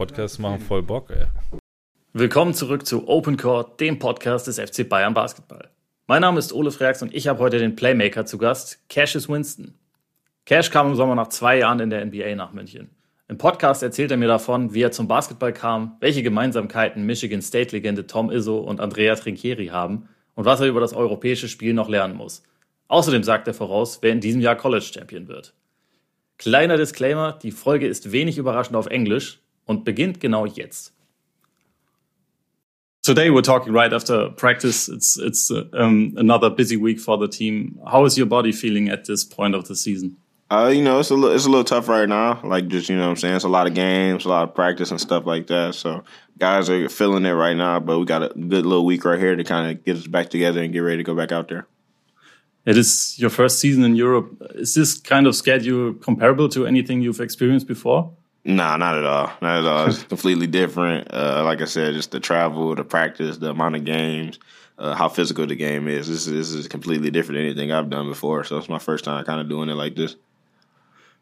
Podcasts machen voll Bock, ey. Willkommen zurück zu Open Court, dem Podcast des FC Bayern Basketball. Mein Name ist Ole Freaks und ich habe heute den Playmaker zu Gast, Cassius Winston. Cash kam im Sommer nach zwei Jahren in der NBA nach München. Im Podcast erzählt er mir davon, wie er zum Basketball kam, welche Gemeinsamkeiten Michigan State-Legende Tom Izzo und Andrea Trinchieri haben und was er über das europäische Spiel noch lernen muss. Außerdem sagt er voraus, wer in diesem Jahr College Champion wird. Kleiner Disclaimer, die Folge ist wenig überraschend auf Englisch und beginnt genau jetzt. Today we're talking right after practice. It's it's uh, um, another busy week for the team. How is your body feeling at this point of the season? Uh, you know, it's a little, it's a little tough right now. Like just you know, what I'm saying it's a lot of games, a lot of practice and stuff like that. So guys are feeling it right now, but we got a good little week right here to kind of get us back together and get ready to go back out there. It is your first season in Europe. Is this kind of schedule comparable to anything you've experienced before? Nah, not at all. Not at all. It's completely different. Uh, like I said, just the travel, the practice, the amount of games, uh, how physical the game is. This, this is completely different than anything I've done before. So it's my first time kind of doing it like this.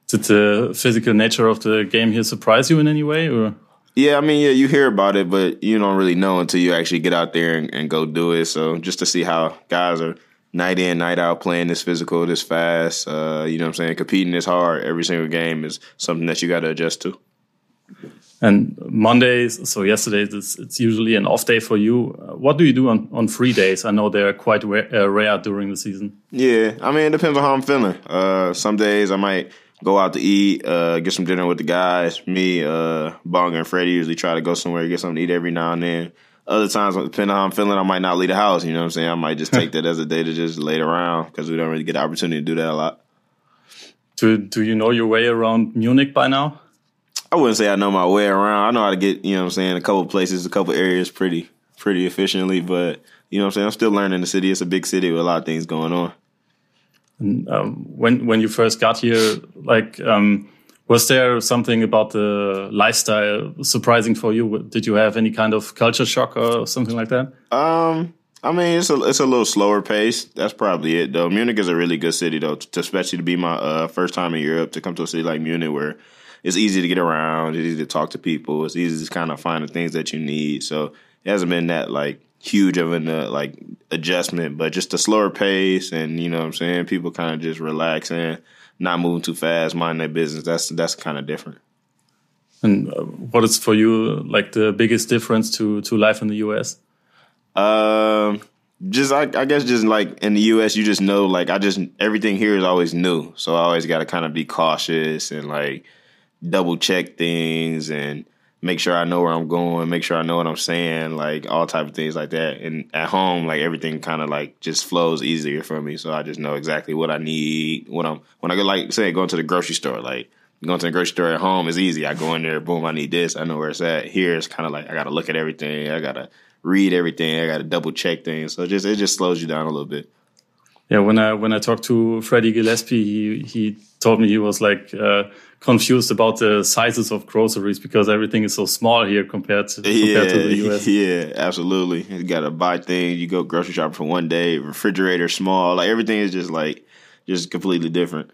Did the physical nature of the game here surprise you in any way, or? Yeah, I mean, yeah, you hear about it, but you don't really know until you actually get out there and, and go do it. So just to see how guys are night in, night out playing this physical, this fast, uh, you know what I'm saying, competing this hard every single game is something that you got to adjust to. And Mondays, so yesterday, it's, it's usually an off day for you. Uh, what do you do on, on free days? I know they're quite rare, uh, rare during the season. Yeah, I mean, it depends on how I'm feeling. Uh, some days I might go out to eat, uh, get some dinner with the guys. Me, uh, Bonga, and Freddie usually try to go somewhere, get something to eat every now and then. Other times, depending on how I'm feeling, I might not leave the house. You know what I'm saying? I might just take that as a day to just lay around because we don't really get the opportunity to do that a lot. Do Do you know your way around Munich by now? I wouldn't say I know my way around. I know how to get, you know what I'm saying, a couple places, a couple areas pretty pretty efficiently, but you know what I'm saying, I'm still learning the city. It's a big city with a lot of things going on. And, um, when when you first got here, like um, was there something about the lifestyle surprising for you? Did you have any kind of culture shock or something like that? Um, I mean, it's a it's a little slower pace. That's probably it, though. Munich is a really good city, though, to, especially to be my uh, first time in Europe to come to a city like Munich, where it's easy to get around, it's easy to talk to people, it's easy to kind of find the things that you need. So it hasn't been that like huge of an uh, like adjustment, but just a slower pace, and you know what I'm saying. People kind of just relaxing, not moving too fast, mind their business. That's that's kind of different. And uh, what is for you like the biggest difference to to life in the U.S.? Um, just I, I guess just like in the U.S., you just know like I just everything here is always new, so I always got to kind of be cautious and like double check things and make sure I know where I'm going, make sure I know what I'm saying, like all type of things like that. And at home, like everything kind of like just flows easier for me, so I just know exactly what I need. When I'm when I go like say going to the grocery store, like going to the grocery store at home is easy. I go in there, boom, I need this, I know where it's at. Here it's kind of like I got to look at everything, I got to read everything, I got to double check things. So just it just slows you down a little bit. Yeah, when I when I talked to Freddie Gillespie, he he told me he was like. Uh, confused about the sizes of groceries because everything is so small here compared to yeah, compared to the US. Yeah, absolutely. You got to buy things. You go grocery shopping for one day. Refrigerator small. Like everything is just like just completely different.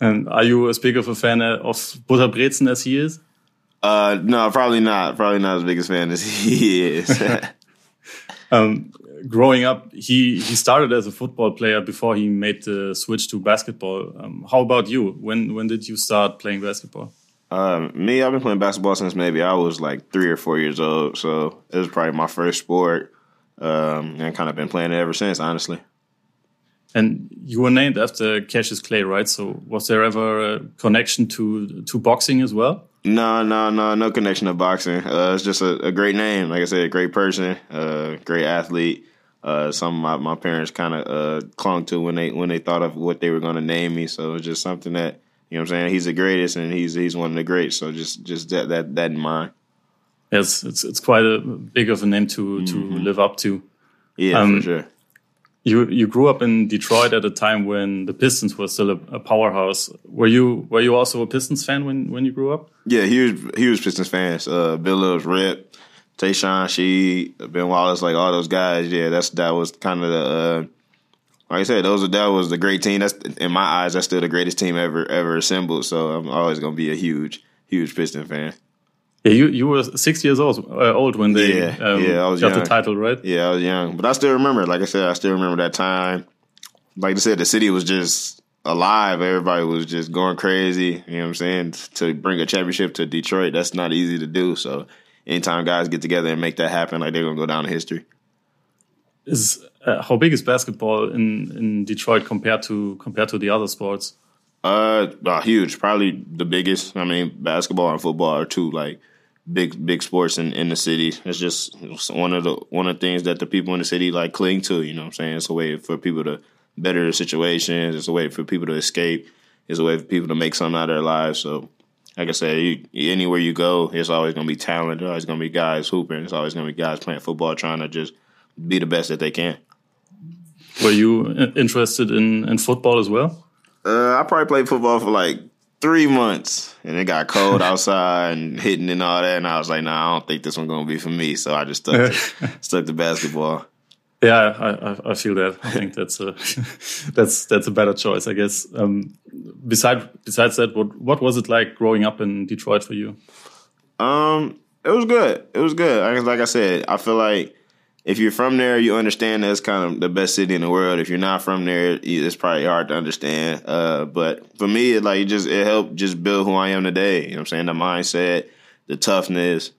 And are you as big of a fan of Butterbrezen as he is? Uh, no, probably not. Probably not as big a fan as he is. um, growing up, he he started as a football player before he made the switch to basketball. Um, how about you? When when did you start playing basketball? Um, me, I've been playing basketball since maybe I was like three or four years old. So it was probably my first sport, um, and kind of been playing it ever since, honestly. And you were named after Cassius Clay, right? So was there ever a connection to to boxing as well? No, no, no, no connection to boxing. Uh, it's just a, a, great name. Like I said, a great person, uh, great athlete. Uh, some my, my parents kind of uh, clung to when they when they thought of what they were going to name me. So it's just something that you know what I'm saying. He's the greatest, and he's he's one of the greats. So just just that that that in mind. Yes, it's it's quite a big of a name to to mm -hmm. live up to. Yeah, um, for sure. You you grew up in Detroit at a time when the Pistons were still a, a, powerhouse. Were you were you also a Pistons fan when when you grew up? Yeah, huge huge Pistons fans. Uh, Billups, Rip, Tayshaun Sheed, Ben Wallace, like all those guys. Yeah, that's that was kind of the. Uh, like I said, those that was the great team. That's in my eyes, that's still the greatest team ever ever assembled. So I'm always gonna be a huge huge Piston fan. Yeah, you you were six years old uh, old when they Yeah, um, yeah, I was got young. the title, right? Yeah, I was young, but I still remember. Like I said, I still remember that time. Like I said, the city was just alive. Everybody was just going crazy. You know what I'm saying? To bring a championship to Detroit, that's not easy to do. So anytime guys get together and make that happen, like they're gonna go down in history. Is uh, how big is basketball in in Detroit compared to compared to the other sports? Uh, uh, huge. Probably the biggest. I mean, basketball and football are two like big big sports in, in the city. It's just it's one of the one of the things that the people in the city like cling to. You know what I'm saying? It's a way for people to better their situations. It's a way for people to escape. It's a way for people to make something out of their lives. So, like I said, you, anywhere you go, it's always going to be talent. There's always going to be guys hooping. It's always going to be guys playing football, trying to just be the best that they can. Were you interested in in football as well? Uh, I probably played football for like three months, and it got cold outside and hitting and all that. And I was like, "Nah, I don't think this one's gonna be for me." So I just stuck to, stuck to basketball. Yeah, I, I, I feel that. I think that's a that's that's a better choice, I guess. Um, besides besides that, what what was it like growing up in Detroit for you? Um, it was good. It was good. Like, like I said, I feel like if you're from there, you understand that it's kind of the best city in the world. If you're not from there, it's probably hard to understand. Uh, but for me, it like it just it helped just build who I am today. You know what I'm saying? The mindset, the toughness,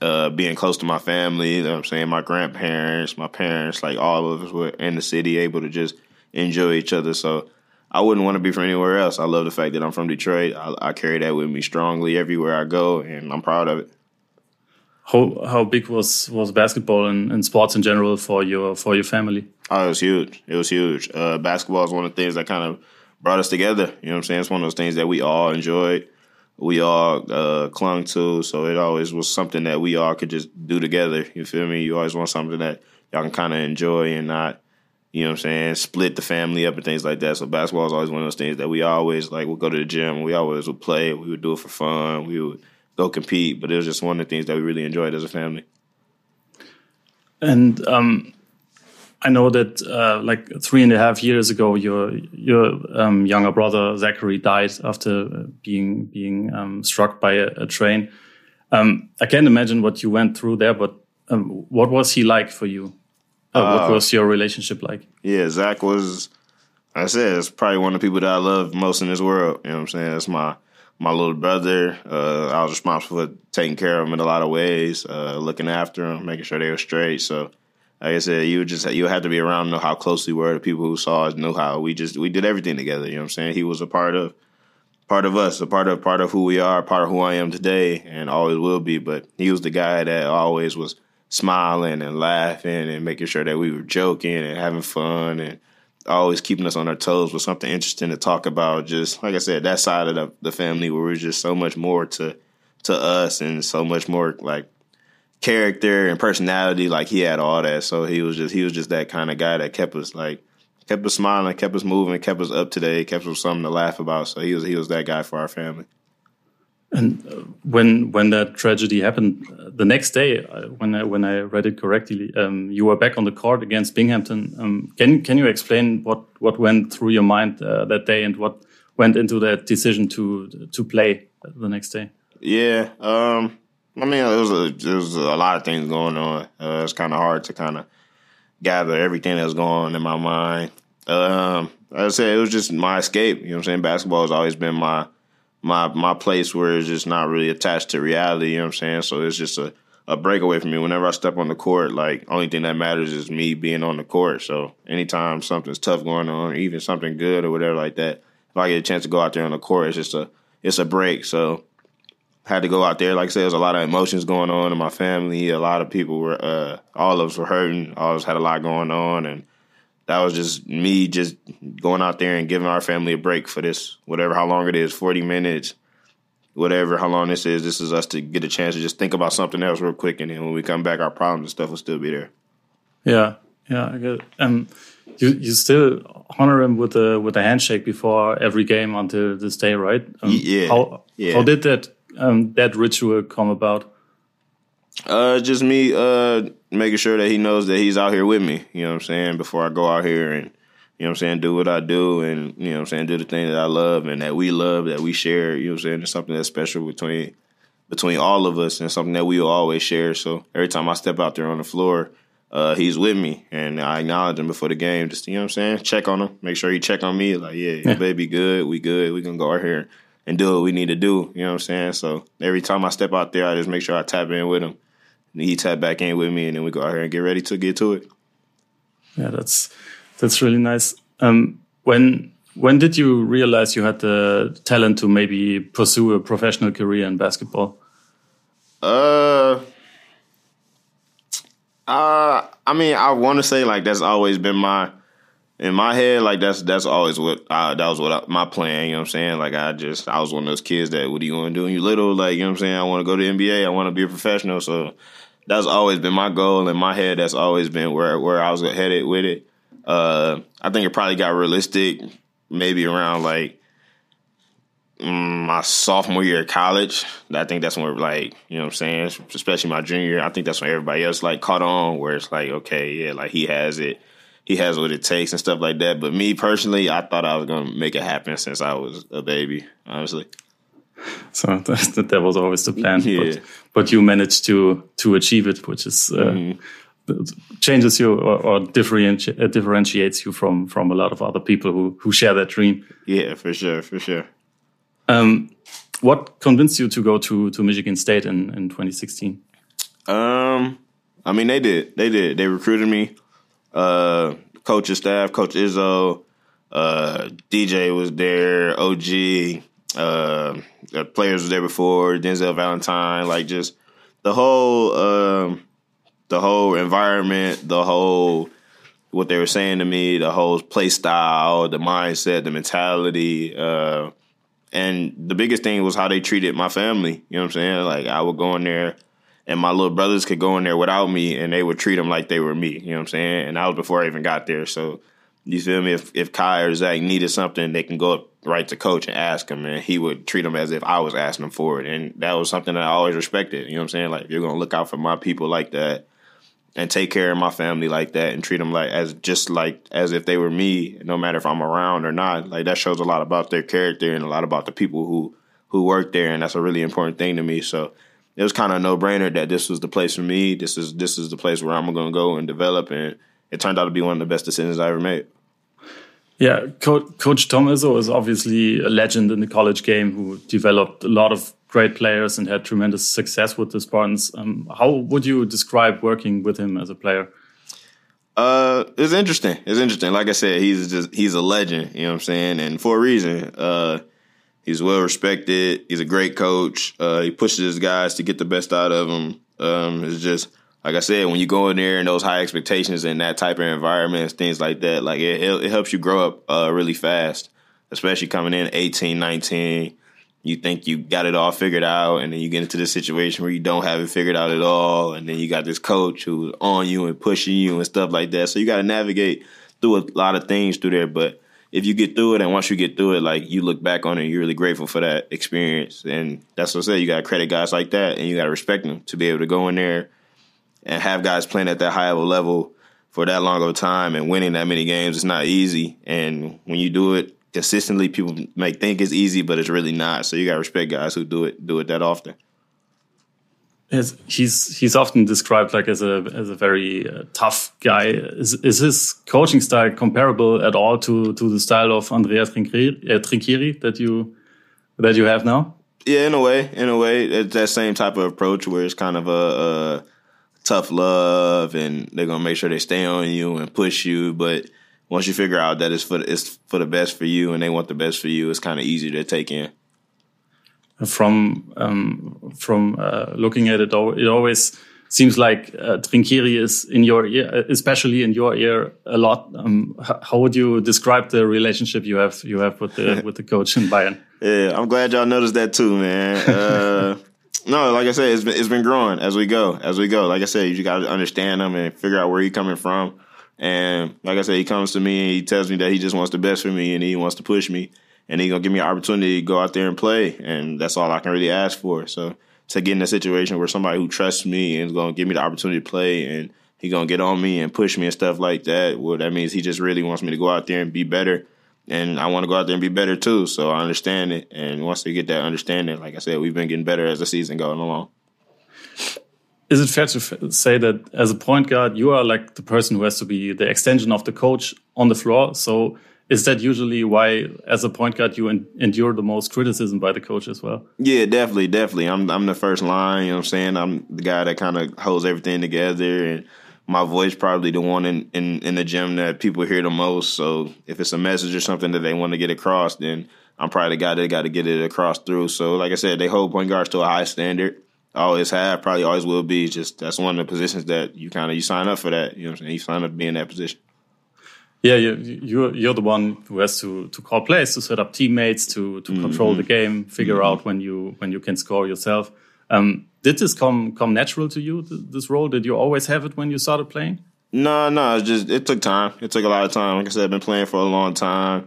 uh, being close to my family. You know what I'm saying? My grandparents, my parents, like all of us were in the city, able to just enjoy each other. So I wouldn't want to be from anywhere else. I love the fact that I'm from Detroit. I, I carry that with me strongly everywhere I go, and I'm proud of it. How how big was was basketball and, and sports in general for your for your family? Oh, it was huge. It was huge. Uh, basketball is one of the things that kind of brought us together. You know what I'm saying? It's one of those things that we all enjoyed, we all uh, clung to. So it always was something that we all could just do together. You feel me? You always want something that y'all can kind of enjoy and not, you know what I'm saying, split the family up and things like that. So basketball is always one of those things that we always like. We'll go to the gym. We always would play. We would do it for fun. We would go compete. But it was just one of the things that we really enjoyed as a family. And um, I know that uh, like three and a half years ago, your your um, younger brother Zachary died after being being um, struck by a, a train. Um, I can't imagine what you went through there, but um, what was he like for you? Uh, what was your relationship like? Yeah, Zach was. Like I said it's probably one of the people that I love most in this world. You know what I'm saying? It's my my little brother. Uh, I was responsible for taking care of him in a lot of ways, uh, looking after him, making sure they were straight. So, like I said, you just you had to be around, know how close we were. The people who saw us knew how we just we did everything together. You know what I'm saying? He was a part of part of us, a part of part of who we are, part of who I am today, and always will be. But he was the guy that always was smiling and laughing and making sure that we were joking and having fun and always keeping us on our toes with something interesting to talk about. Just like I said, that side of the, the family where we're just so much more to to us and so much more like character and personality. Like he had all that, so he was just he was just that kind of guy that kept us like kept us smiling, kept us moving, kept us up to date, kept us something to laugh about. So he was he was that guy for our family. And uh, when when that tragedy happened, uh, the next day, uh, when I, when I read it correctly, um, you were back on the court against Binghamton. Um, can can you explain what what went through your mind uh, that day and what went into that decision to to play the next day? Yeah, um, I mean, it was a, there was a lot of things going on. Uh, it's kind of hard to kind of gather everything that's going on in my mind. Um, like I said, it was just my escape. You know what I'm saying? Basketball has always been my my my place where it's just not really attached to reality. You know what I'm saying? So it's just a a breakaway for me. Whenever I step on the court, like only thing that matters is me being on the court. So anytime something's tough going on, or even something good or whatever like that, if I get a chance to go out there on the court, it's just a it's a break. So had to go out there. Like I said, there's a lot of emotions going on in my family. A lot of people were, uh, all of us were hurting. All of us had a lot going on, and that was just me just going out there and giving our family a break for this, whatever how long it is, 40 minutes, whatever how long this is. This is us to get a chance to just think about something else real quick, and then when we come back, our problems and stuff will still be there. Yeah, yeah, I get it. Um, you you still honor him with a with a handshake before every game until this day, right? Um, yeah, How yeah. how did that um, that ritual come about? Uh, just me uh making sure that he knows that he's out here with me. You know what I'm saying? Before I go out here and you know what I'm saying, do what I do and you know what I'm saying, do the thing that I love and that we love, that we share, you know what I'm saying? It's something that's special between between all of us and something that we will always share. So every time I step out there on the floor, uh, he's with me and I acknowledge him before the game. Just you know what I'm saying? Check on him. Make sure he check on me. Like, yeah, yeah. baby, good. We good. We can go out here and do what we need to do. You know what I'm saying? So every time I step out there, I just make sure I tap in with him. And he tap back in with me and then we go out here and get ready to get to it. Yeah, that's that's really nice. Um, when when did you realize you had the talent to maybe pursue a professional career in basketball? Uh uh, I mean, I want to say like that's always been my in my head. Like that's that's always what I, that was what I, my plan. You know what I'm saying? Like I just I was one of those kids that what do you want to do when you little? Like you know what I'm saying? I want to go to NBA. I want to be a professional. So that's always been my goal in my head. That's always been where where I was headed with it. Uh, I think it probably got realistic maybe around like Mm, my sophomore year of college. I think that's when like, you know what I'm saying? Especially my junior. I think that's when everybody else like caught on where it's like, okay, yeah, like he has it. He has what it takes and stuff like that. But me personally, I thought I was gonna make it happen since I was a baby, honestly. So that, that was always the plan. Yeah. But, but you managed to to achieve it, which is uh, mm-hmm. changes you or, or differenti- uh, differentiates you from from a lot of other people who who share that dream. Yeah, for sure, for sure. Um, what convinced you to go to to Michigan State in in 2016? Um, I mean, they did. They did. They recruited me. Uh, coach staff, Coach Izzo, uh, DJ was there, OG, uh, the players was there before, Denzel Valentine, like just the whole, um, the whole environment, the whole what they were saying to me, the whole play style, the mindset, the mentality. Uh, and the biggest thing was how they treated my family. You know what I'm saying? Like I would go in there and my little brothers could go in there without me and they would treat them like they were me. You know what I'm saying? And that was before I even got there. So you feel me? If if Kai or Zach needed something, they can go up right to coach and ask him, and he would treat them as if I was asking them for it. And that was something that I always respected. You know what I'm saying? Like you're gonna look out for my people like that, and take care of my family like that and treat them like as just like as if they were me, no matter if I'm around or not. Like that shows a lot about their character and a lot about the people who who work there, and that's a really important thing to me. So it was kind of a no brainer that this was the place for me. This is this is the place where I'm going to go and develop, and it turned out to be one of the best decisions I ever made. Yeah, Coach Tom Izzo is obviously a legend in the college game who developed a lot of great players and had tremendous success with the Spartans. Um, how would you describe working with him as a player? Uh, it's interesting. It's interesting. Like I said, he's just he's a legend. You know what I'm saying, and for a reason. Uh, he's well respected. He's a great coach. Uh, he pushes his guys to get the best out of them. Um, it's just like I said, when you go in there and those high expectations and that type of environment, things like that, like it, it helps you grow up uh, really fast, especially coming in 18, 19 you think you got it all figured out, and then you get into this situation where you don't have it figured out at all, and then you got this coach who's on you and pushing you and stuff like that. So you got to navigate through a lot of things through there. But if you get through it, and once you get through it, like you look back on it, you're really grateful for that experience, and that's what I say. You got to credit guys like that, and you got to respect them to be able to go in there and have guys playing at that high of a level for that long of a time and winning that many games. It's not easy, and when you do it consistently, people may think it's easy, but it's really not. So you got to respect guys who do it do it that often. He's he's often described like as a as a very uh, tough guy. Is is his coaching style comparable at all to to the style of Andrea Trinchieri, uh, that you that you have now? Yeah, in a way, in a way, it's that same type of approach where it's kind of a, a tough love, and they're gonna make sure they stay on you and push you, but once you figure out that it's for it's for the best for you and they want the best for you, it's kind of easier to take in. From um, from uh, looking at it, it always seems like uh, is in your ear, especially in your ear, a lot. Um, how would you describe the relationship you have you have with the with the coach in Bayern? Yeah, I'm glad y'all noticed that too, man. Uh, no, like I said, it's been it's been growing as we go, as we go. Like I said, you got to understand him and figure out where you're coming from. And like I said, he comes to me and he tells me that he just wants the best for me and he wants to push me and he's gonna give me an opportunity to go out there and play. And that's all I can really ask for. So to get in a situation where somebody who trusts me and is gonna give me the opportunity to play and he's gonna get on me and push me and stuff like that, well that means he just really wants me to go out there and be better and I want to go out there and be better too. So I understand it, and once they get that understanding, like I said, we've been getting better as the season going along. Is it fair to say that as a point guard, you are like the person who has to be the extension of the coach on the floor? So is that usually why, as a point guard, you endure the most criticism by the coach as well? Yeah, definitely, definitely. I'm I'm the first line. You know what I'm saying? I'm the guy that kind of holds everything together, and my voice probably the one in, in in the gym that people hear the most. So if it's a message or something that they want to get across, then I'm probably the guy that got to get it across through. So like I said, they hold point guards to a high standard. always have, probably always will be. Just that's one of the positions that you kind of you sign up for that. You know what I'm saying? You sign up to be in that position. Yeah, you, you're you're the one who has to to call plays, to set up teammates, to to mm -hmm. control the game, figure mm -hmm. out when you when you can score yourself. Um, did this come come natural to you? This role? Did you always have it when you started playing? No, no. It just it took time. It took a lot of time. Like I said, I've been playing for a long time,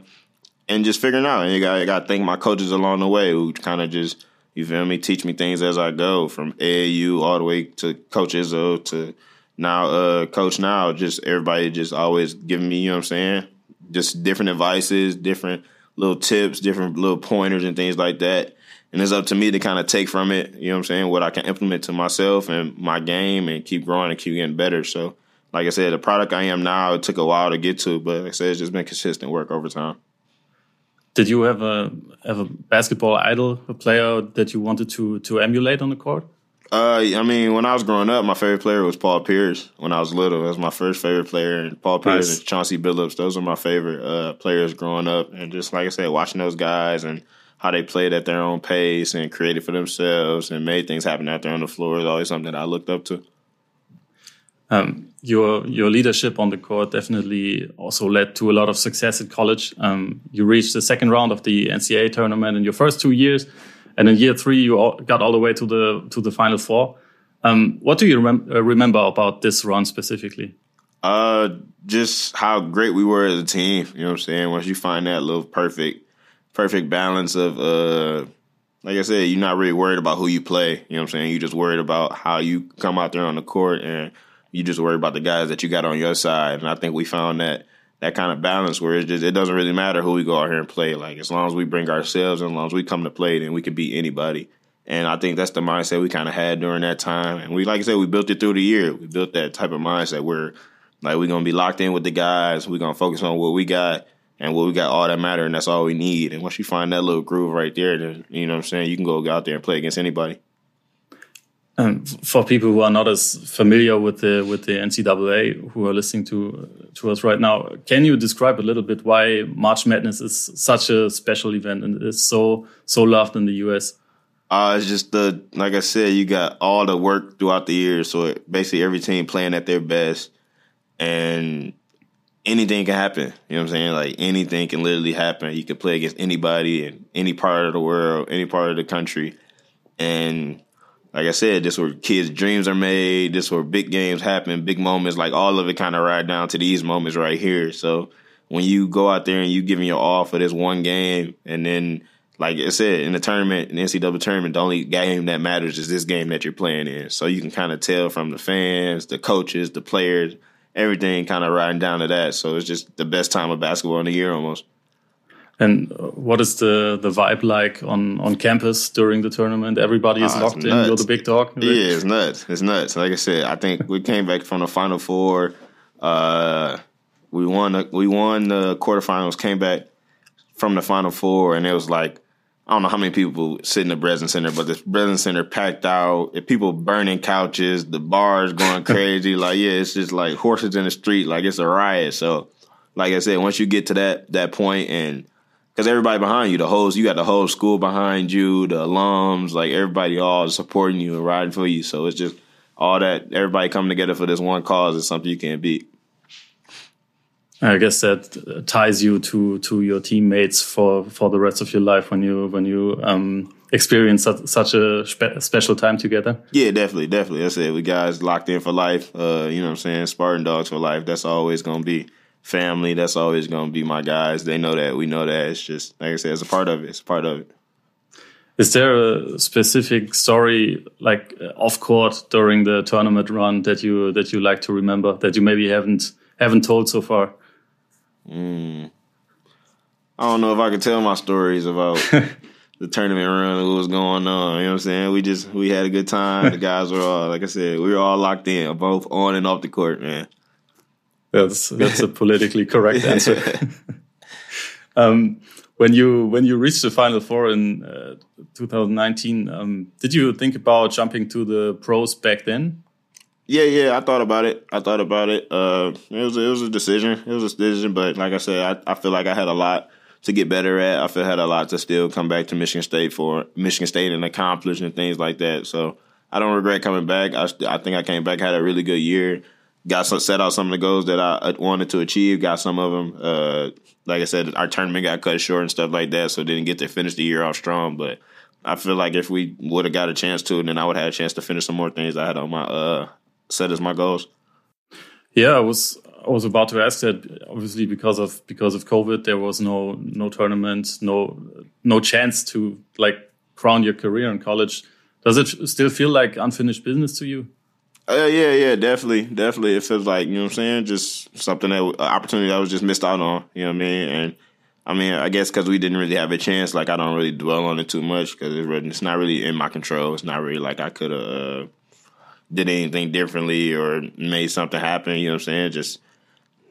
and just figuring out. And you got got to thank my coaches along the way who kind of just you feel me teach me things as I go from AAU all the way to Coach Izzo to now uh coach now just everybody just always giving me you know what i'm saying? Just different advices different little tips different little pointers and things like that. And it's up to me to kind of take from it you know what i'm saying what i can implement to myself and my game and keep growing and keep getting better. So like i said the product i am now it took a while to get to but like i said it's just been consistent work over time. Did you have a have a basketball idol a player that you wanted to to emulate on the court uh, I mean, when I was growing up, my favorite player was Paul Pierce. When I was little, that was my first favorite player. And Paul Pierce nice. and Chauncey Billups, those are my favorite uh, players growing up. And just like I said, watching those guys and how they played at their own pace and created for themselves and made things happen out there on the floor is always something that I looked up to. Um, your your leadership on the court definitely also led to a lot of success at college. Um, you reached the second round of the NCAA tournament in your first two years and in year three you all got all the way to the to the final four. Um, what do you rem uh, remember about this run specifically? Uh, just how great we were as a team. You know what I'm saying? Once you find that little perfect, perfect balance of uh, like I said, you're not really worried about who you play. You know what I'm saying? You're just worried about how you come out there on the court, and you just worry about the guys that you got on your side. And I think we found that that kind of balance where it just it doesn't really matter who we go out here and play. Like as long as we bring ourselves and as long as we come to play, then we can beat anybody. And I think that's the mindset we kind of had during that time. And we, like I said, we built it through the year. We built that type of mindset where like we're gonna be locked in with the guys. We're gonna focus on what we got and what we got all that matter, and that's all we need. And once you find that little groove right there, then you know what I'm saying, you can go out there and play against anybody. Um, for people who are not as familiar with the with the NCAA who are listening to to us right now, can you describe a little bit why March Madness is such a special event and is so so loved in the US? Uh, it's just the like I said, you got all the work throughout the year, so basically every team playing at their best, and anything can happen. You know what I'm saying? Like anything can literally happen. You can play against anybody in any part of the world, any part of the country, and like I said, this where kids' dreams are made. This where big games happen, big moments. Like all of it kind of ride down to these moments right here. So when you go out there and you giving your all for this one game, and then like I said in the tournament, in the NCAA tournament, the only game that matters is this game that you're playing in. So you can kind of tell from the fans, the coaches, the players, everything kind of riding down to that. So it's just the best time of basketball in the year almost. And what is the the vibe like on on campus during the tournament? Everybody is oh, locked in. You're the big dog. Yeah, it's nuts. It's nuts. Like I said, I think we came back from the final four. Uh, we won. The, we won the quarterfinals. Came back from the final four, and it was like I don't know how many people sit in the Breslin Center, but the Breslin Center packed out. People burning couches, the bars going crazy. like yeah, it's just like horses in the street. Like it's a riot. So, like I said, once you get to that that point and because everybody behind you, the whole you got the whole school behind you, the alums, like everybody all supporting you and riding for you. So it's just all that everybody coming together for this one cause is something you can't beat. I guess that ties you to to your teammates for for the rest of your life when you when you um, experience such, such a spe special time together. Yeah, definitely, definitely. I said we guys locked in for life. Uh, you know what I'm saying? Spartan dogs for life. That's always gonna be family. That's always going to be my guys. They know that. We know that. It's just like I said, it's a part of it. It's a part of it. Is there a specific story, like uh, off court during the tournament run, that you that you like to remember that you maybe haven't haven't told so far? Mm. I don't know if I can tell my stories about the tournament run and what was going on. You know what I'm saying? We just we had a good time. The guys were all like I said, we were all locked in, both on and off the court, man. That's that's a politically correct answer. um, when you when you reached the final four in uh, 2019, um, did you think about jumping to the pros back then? Yeah, yeah, I thought about it. I thought about it. Uh, it was it was a decision. It was a decision, but like I said, I, I feel like I had a lot to get better at. I feel I had a lot to still come back to Michigan State for Michigan State and accomplish and things like that. So I don't regret coming back. I, I think I came back, had a really good year. Got some, set out some of the goals that I wanted to achieve. Got some of them. Uh, like I said, our tournament got cut short and stuff like that, so didn't get to finish the year off strong. But I feel like if we would have got a chance to, then I would have had a chance to finish some more things I had on my uh, set as my goals. Yeah, I was I was about to ask that. Obviously, because of because of COVID, there was no no tournament, no no chance to like crown your career in college. Does it still feel like unfinished business to you? Uh, yeah, yeah, definitely, definitely. It feels like you know what I'm saying, just something that uh, opportunity that was just missed out on. You know what I mean? And I mean, I guess because we didn't really have a chance, like I don't really dwell on it too much because it's, it's not really in my control. It's not really like I could have uh, did anything differently or made something happen. You know what I'm saying? Just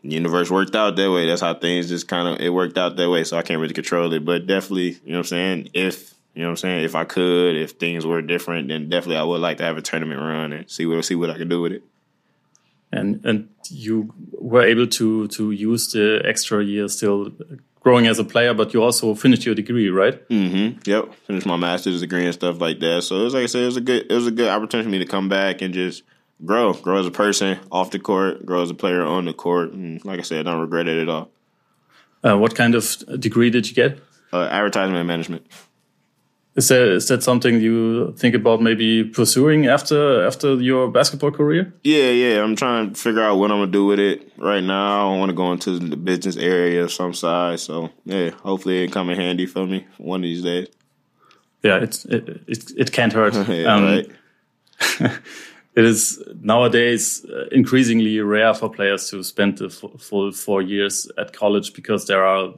universe worked out that way. That's how things just kind of it worked out that way. So I can't really control it, but definitely, you know what I'm saying. If you know what I'm saying, if I could, if things were different, then definitely I would like to have a tournament run and see what see what I can do with it. And and you were able to to use the extra year still growing as a player, but you also finished your degree, right? Mm-hmm. Yep, finished my master's degree and stuff like that. So it was like I said, it was a good it was a good opportunity for me to come back and just grow, grow as a person off the court, grow as a player on the court, and like I said, I don't regret it at all. Uh, what kind of degree did you get? Uh, advertisement management. Is that is that something you think about maybe pursuing after after your basketball career? Yeah, yeah. I'm trying to figure out what I'm gonna do with it. Right now, I want to go into the business area of some size. So yeah, hopefully it come in handy for me one of these days. Yeah, it's it it, it can't hurt. yeah, um, right. it is nowadays uh, increasingly rare for players to spend the full four years at college because there are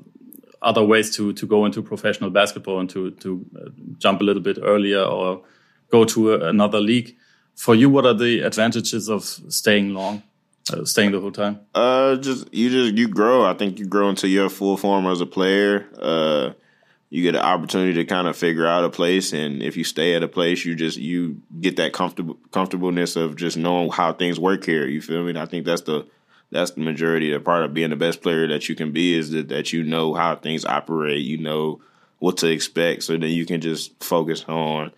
other ways to to go into professional basketball and to to uh, jump a little bit earlier or go to another league. For you, what are the advantages of staying long, uh, staying the whole time? Uh, just you just you grow. I think you grow into your full form as a player. Uh, you get an opportunity to kind of figure out a place, and if you stay at a place, you just you get that comfortable comfortableness of just knowing how things work here. You feel me? I think that's the that's the majority of part of being the best player that you can be is that, that you know how things operate, you know what to expect, so then you can just focus on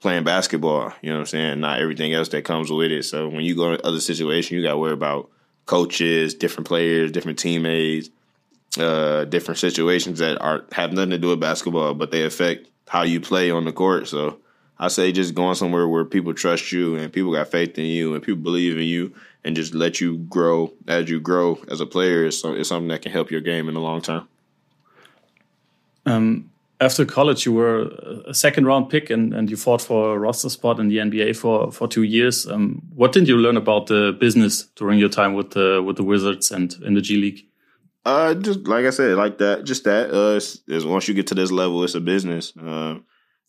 playing basketball. You know what I'm saying? Not everything else that comes with it. So when you go to other situations, you got to worry about coaches, different players, different teammates, uh, different situations that are have nothing to do with basketball, but they affect how you play on the court. So I say just going somewhere where people trust you and people got faith in you and people believe in you and just let you grow as you grow as a player is, is something that can help your game in the long term. Um, after college, you were a second round pick and, and you fought for a roster spot in the NBA for, for two years. Um, what did you learn about the business during your time with the with the Wizards and in the G League? Uh, just like I said, like that, just that. Uh, is once you get to this level, it's a business. Uh,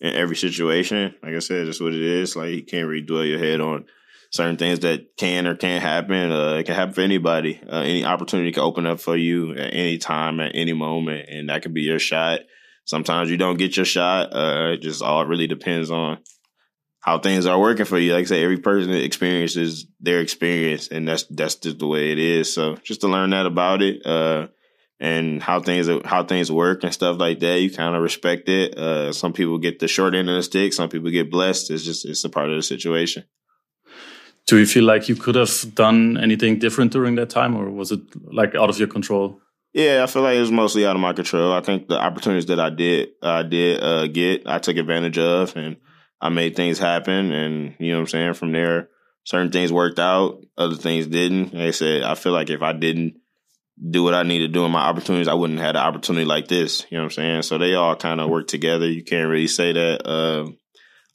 in every situation, like I said, just what it is. Like you can't really dwell your head on certain things that can or can't happen. Uh, it can happen for anybody. Uh, any opportunity can open up for you at any time, at any moment, and that could be your shot. Sometimes you don't get your shot. Uh, it just all really depends on how things are working for you. Like I say, every person experiences their experience, and that's that's just the way it is. So just to learn that about it, uh, and how things how things work and stuff like that, you kind of respect it. Uh, some people get the short end of the stick. Some people get blessed. It's just it's a part of the situation do you feel like you could have done anything different during that time or was it like out of your control yeah i feel like it was mostly out of my control i think the opportunities that i did i did uh, get i took advantage of and i made things happen and you know what i'm saying from there certain things worked out other things didn't like i said i feel like if i didn't do what i needed to do in my opportunities i wouldn't have had an opportunity like this you know what i'm saying so they all kind of work together you can't really say that uh,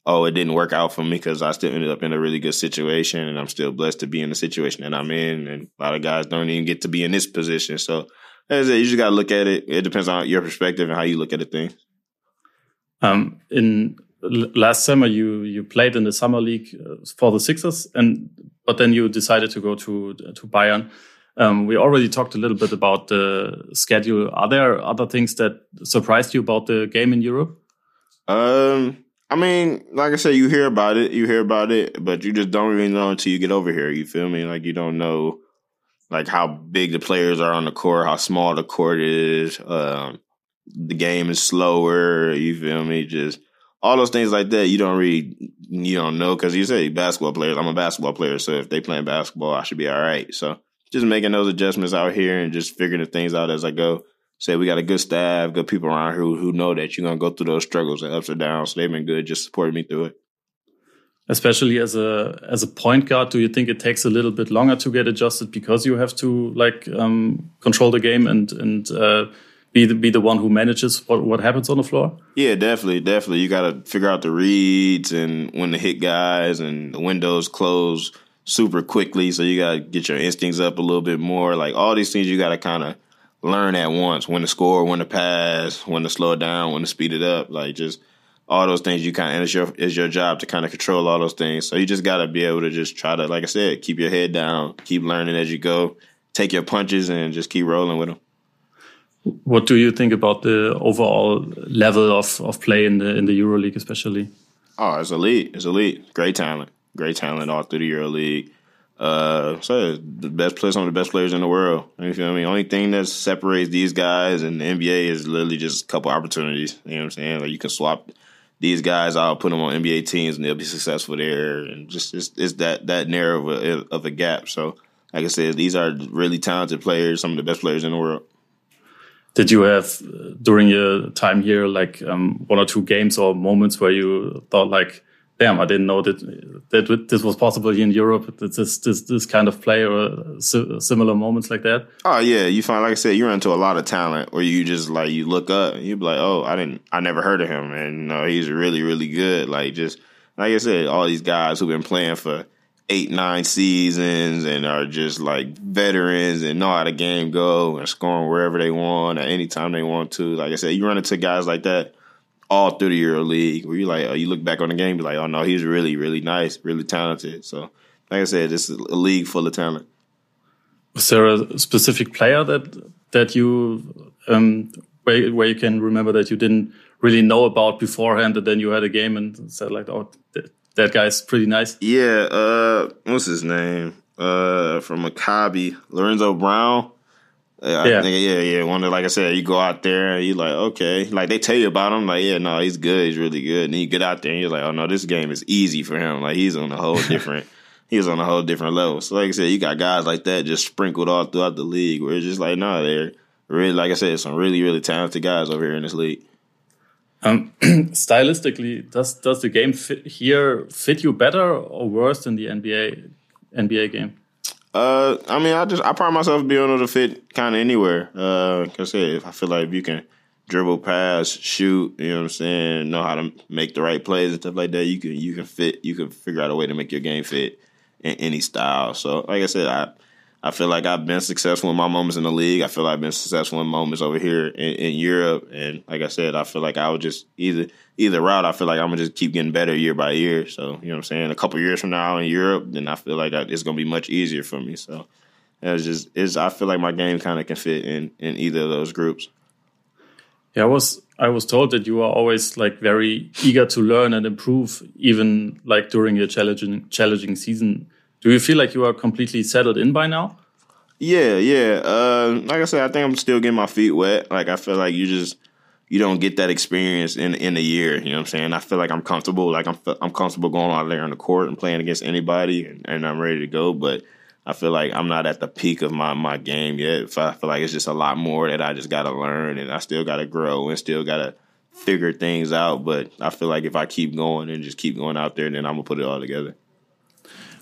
oh, it didn't work out for me because I still ended up in a really good situation and I'm still blessed to be in the situation that I'm in. And a lot of guys don't even get to be in this position. So as you just gotta look at it. It depends on your perspective and how you look at the thing. Um, in last summer, you you played in the summer league uh, for the Sixers, and but then you decided to go to to Bayern. Um, we already talked a little bit about the schedule. Are there other things that surprised you about the game in Europe? Um, I mean, like I said, you hear about it, you hear about it, but you just don't really know until you get over here. You feel me? Like you don't know, like how big the players are on the court, how small the court is. Um, the game is slower. You feel me? Just all those things like that. You don't really, you don't know because you say basketball players. I'm a basketball player, so if they playing basketball, I should be all right. So just making those adjustments out here and just figuring the things out as I go. Say we got a good staff, good people around here who, who know that you're gonna go through those struggles and ups and downs. So they've been good, just supporting me through it. Especially as a as a point guard, do you think it takes a little bit longer to get adjusted because you have to like um, control the game and and uh, be the be the one who manages what, what happens on the floor? Yeah, definitely, definitely. You got to figure out the reads and when to hit guys and the windows close super quickly. So you got to get your instincts up a little bit more. Like all these things, you got to kind of learn at once when to score, when to pass, when to slow it down, when to speed it up. Like just all those things you kind of it's your it's your job to kind of control all those things. So you just got to be able to just try to, like I said, keep your head down, keep learning as you go, take your punches, and just keep rolling with them. What do you think about the overall level of, of play in the in the EuroLeague, especially? Oh, it's elite. It's elite. Great talent. Great talent all through the EuroLeague. Uh, so the best players, some of the best players in the world. You feel me? Only thing that separates these guys and the NBA is literally just a couple opportunities. You know what I'm saying? Like you can swap these guys out, put them on NBA teams, and they'll be successful there. And just it's, it's that that narrow of a, of a gap. So, like I said, these are really talented players, some of the best players in the world. Did you have during your time here like um, one or two games or moments where you thought like? Damn, I didn't know that that this was possible in Europe. This this this kind of play or similar moments like that. Oh yeah, you find like I said, you run into a lot of talent, or you just like you look up and you be like, oh, I didn't, I never heard of him, and you know he's really really good. Like just like I said, all these guys who've been playing for eight nine seasons and are just like veterans and know how the game go and scoring wherever they want at any time they want to. Like I said, you run into guys like that all through the Euro League, where you like, oh, you look back on the game, be like, oh no, he's really, really nice, really talented. So, like I said, this is a league full of talent. Was there a specific player that that you um, where where you can remember that you didn't really know about beforehand, and then you had a game and said like, oh, that, that guy's pretty nice. Yeah, uh, what's his name? Uh, from Maccabi, Lorenzo Brown. Yeah, yeah, yeah, yeah. One that, like I said, you go out there and you like, okay, like they tell you about him, like, yeah, no, he's good, he's really good. And you get out there and you're like, oh no, this game is easy for him. Like he's on a whole different, he's on a whole different level. So like I said, you got guys like that just sprinkled all throughout the league, where it's just like, no, they're really, like I said, some really, really talented guys over here in this league. Um, stylistically, does does the game fit here fit you better or worse than the NBA NBA game? Uh, I mean, I just I pride myself being able to fit kind of anywhere. Uh, cause I said, if I feel like you can dribble, pass, shoot, you know what I'm saying, know how to make the right plays and stuff like that, you can you can fit, you can figure out a way to make your game fit in any style. So, like I said, I I feel like I've been successful in my moments in the league. I feel like I've been successful in moments over here in, in, Europe. And like I said, I feel like I would just either either route. I feel like I'm gonna just keep getting better year by year. So you know what I'm saying. A couple years from now in Europe, then I feel like I, it's gonna be much easier for me. So it's just it's. I feel like my game kind of can fit in in either of those groups. Yeah, I was I was told that you are always like very eager to learn and improve, even like during your challenging challenging season do you feel like you are completely settled in by now? Yeah, yeah. Uh, like I said, I think I'm still getting my feet wet. Like I feel like you just you don't get that experience in in a year. You know what I'm saying? I feel like I'm comfortable. Like I'm I'm comfortable going out there on the court and playing against anybody, and, and I'm ready to go. But I feel like I'm not at the peak of my my game yet. I feel like it's just a lot more that I just got to learn, and I still got to grow and still got to figure things out. But I feel like if I keep going and just keep going out there, then I'm gonna put it all together.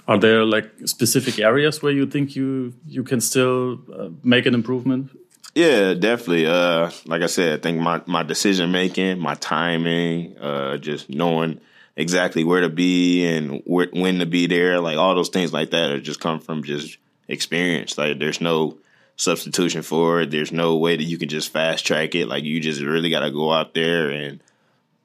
Are there like specific areas where you think you you can still uh, make an improvement? Yeah, definitely. Uh, like I said, I think my my decision making, my timing, uh, just knowing exactly where to be and where, when to be there, like all those things like that, are just come from just experience. Like there's no substitution for it. There's no way that you can just fast track it. Like you just really got to go out there and,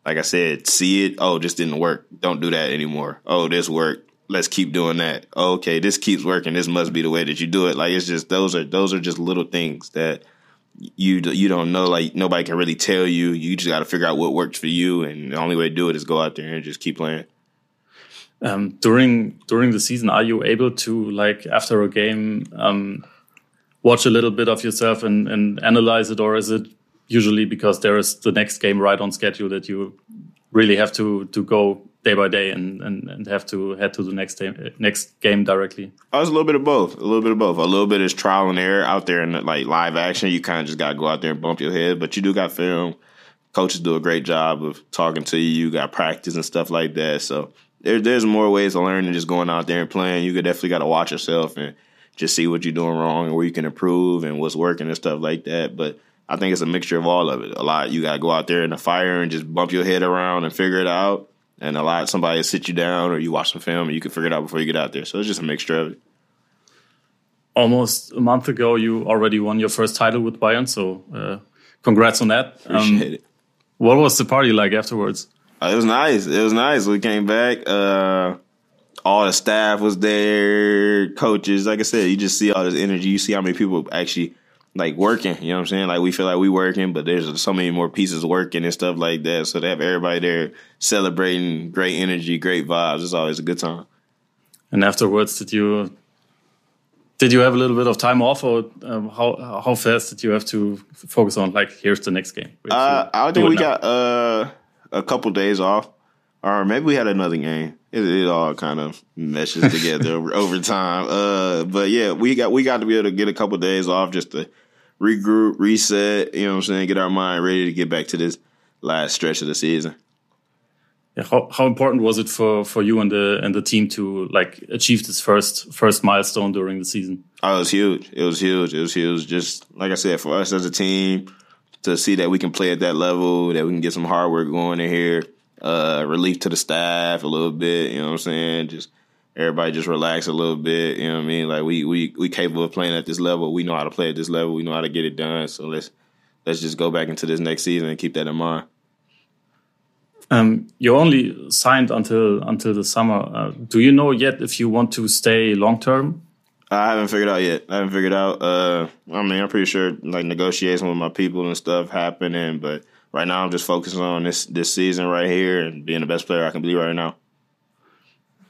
like I said, see it. Oh, this didn't work. Don't do that anymore. Oh, this worked. Let's keep doing that. okay, this keeps working. This must be the way that you do it. Like it's just those are those are just little things that you you don't know. Like nobody can really tell you. You just got to figure out what works for you, and the only way to do it is go out there and just keep playing. Um, during during the season, are you able to like after a game um, watch a little bit of yourself and, and analyze it, or is it usually because there is the next game right on schedule that you really have to to go day by day and, and, and have to head to the next game next game directly? Oh, it's a little bit of both. A little bit of both. A little bit is trial and error out there in like live action. You kind of just got to go out there and bump your head, but you do got film. Coaches do a great job of talking to you. You got practice and stuff like that. So there, there's more ways to learn than just going out there and playing. You could definitely got to watch yourself and just see what you're doing wrong and where you can improve and what's working and stuff like that. But I think it's a mixture of all of it. A lot you got to go out there in the fire and just bump your head around and figure it out. And a lot somebody to sit you down or you watch some film and you can figure it out before you get out there. So it's just a mixture of it. Almost a month ago, you already won your first title with Bayern. So uh, congrats on that. Appreciate um, it. What was the party like afterwards? Uh, it was nice. It was nice. We came back. Uh, all the staff was there, coaches. Like I said, you just see all this energy. You see how many people actually like working. You know what I'm saying? Like we feel like we working, but there's so many more pieces working and stuff like that. So they have everybody there celebrating, great energy, great vibes. It's always a good time. And afterwards, did you did you have a little bit of time off, or um, how how fast did you have to focus on? Like, here's the next game. Uh, I think we now? got uh, a couple days off, or maybe we had another game. It, it all kind of meshes together over, over time. Uh, but yeah, we got we got to be able to get a couple of days off just to regroup, reset. You know what I'm saying? Get our mind ready to get back to this last stretch of the season. Yeah, how, how important was it for, for you and the and the team to like achieve this first first milestone during the season? Oh, it was huge. It was huge. It was huge. Just like I said, for us as a team to see that we can play at that level, that we can get some hard work going in here uh, relief to the staff a little bit. You know what I'm saying? Just everybody just relax a little bit. You know what I mean? Like we we we capable of playing at this level. We know how to play at this level. We know how to get it done. So let's let's just go back into this next season and keep that in mind. Um, you're only signed until until the summer. Uh, do you know yet if you want to stay long term? I haven't figured out yet. I haven't figured out. Uh, I mean, I'm pretty sure like negotiations with my people and stuff happening, but right now I'm just focusing on this this season right here and being the best player I can be right now.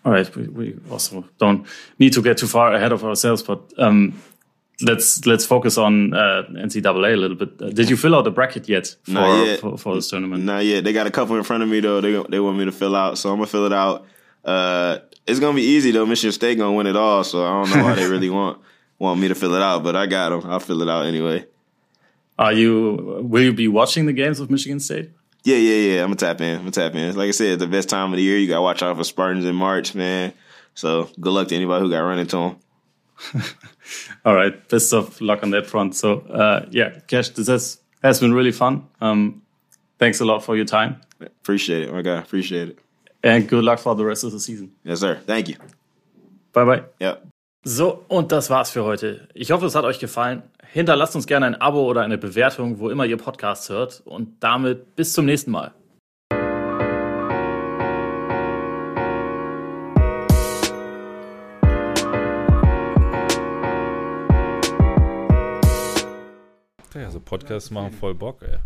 All right, we, we also don't need to get too far ahead of ourselves, but um, let's let's focus on uh, NCAA a little bit. Uh, did you fill out the bracket yet for, yet. for, for this tournament? Not yet. They got a couple in front of me though. They they want me to fill out, so I'm gonna fill it out. Uh, it's gonna be easy though. Michigan State gonna win it all, so I don't know why they really want want me to fill it out, but I got them. I'll fill it out anyway. Are you? Will you be watching the games of Michigan State? Yeah, yeah, yeah. I'm gonna tap in. I'm gonna tap in. Like I said, the best time of the year. You gotta watch out for Spartans in March, man. So good luck to anybody who got run into them. All right, best of luck on that front. So uh, yeah, Cash, this has has been really fun. Um, thanks a lot for your time. Appreciate it, my guy. Appreciate it. And good luck for the rest of the season. Yes, sir. Thank you. Bye bye. Ja. So, und das war's für heute. Ich hoffe, es hat euch gefallen. Hinterlasst uns gerne ein Abo oder eine Bewertung, wo immer ihr Podcasts hört. Und damit bis zum nächsten Mal. Ja, so Podcasts machen voll Bock, ey.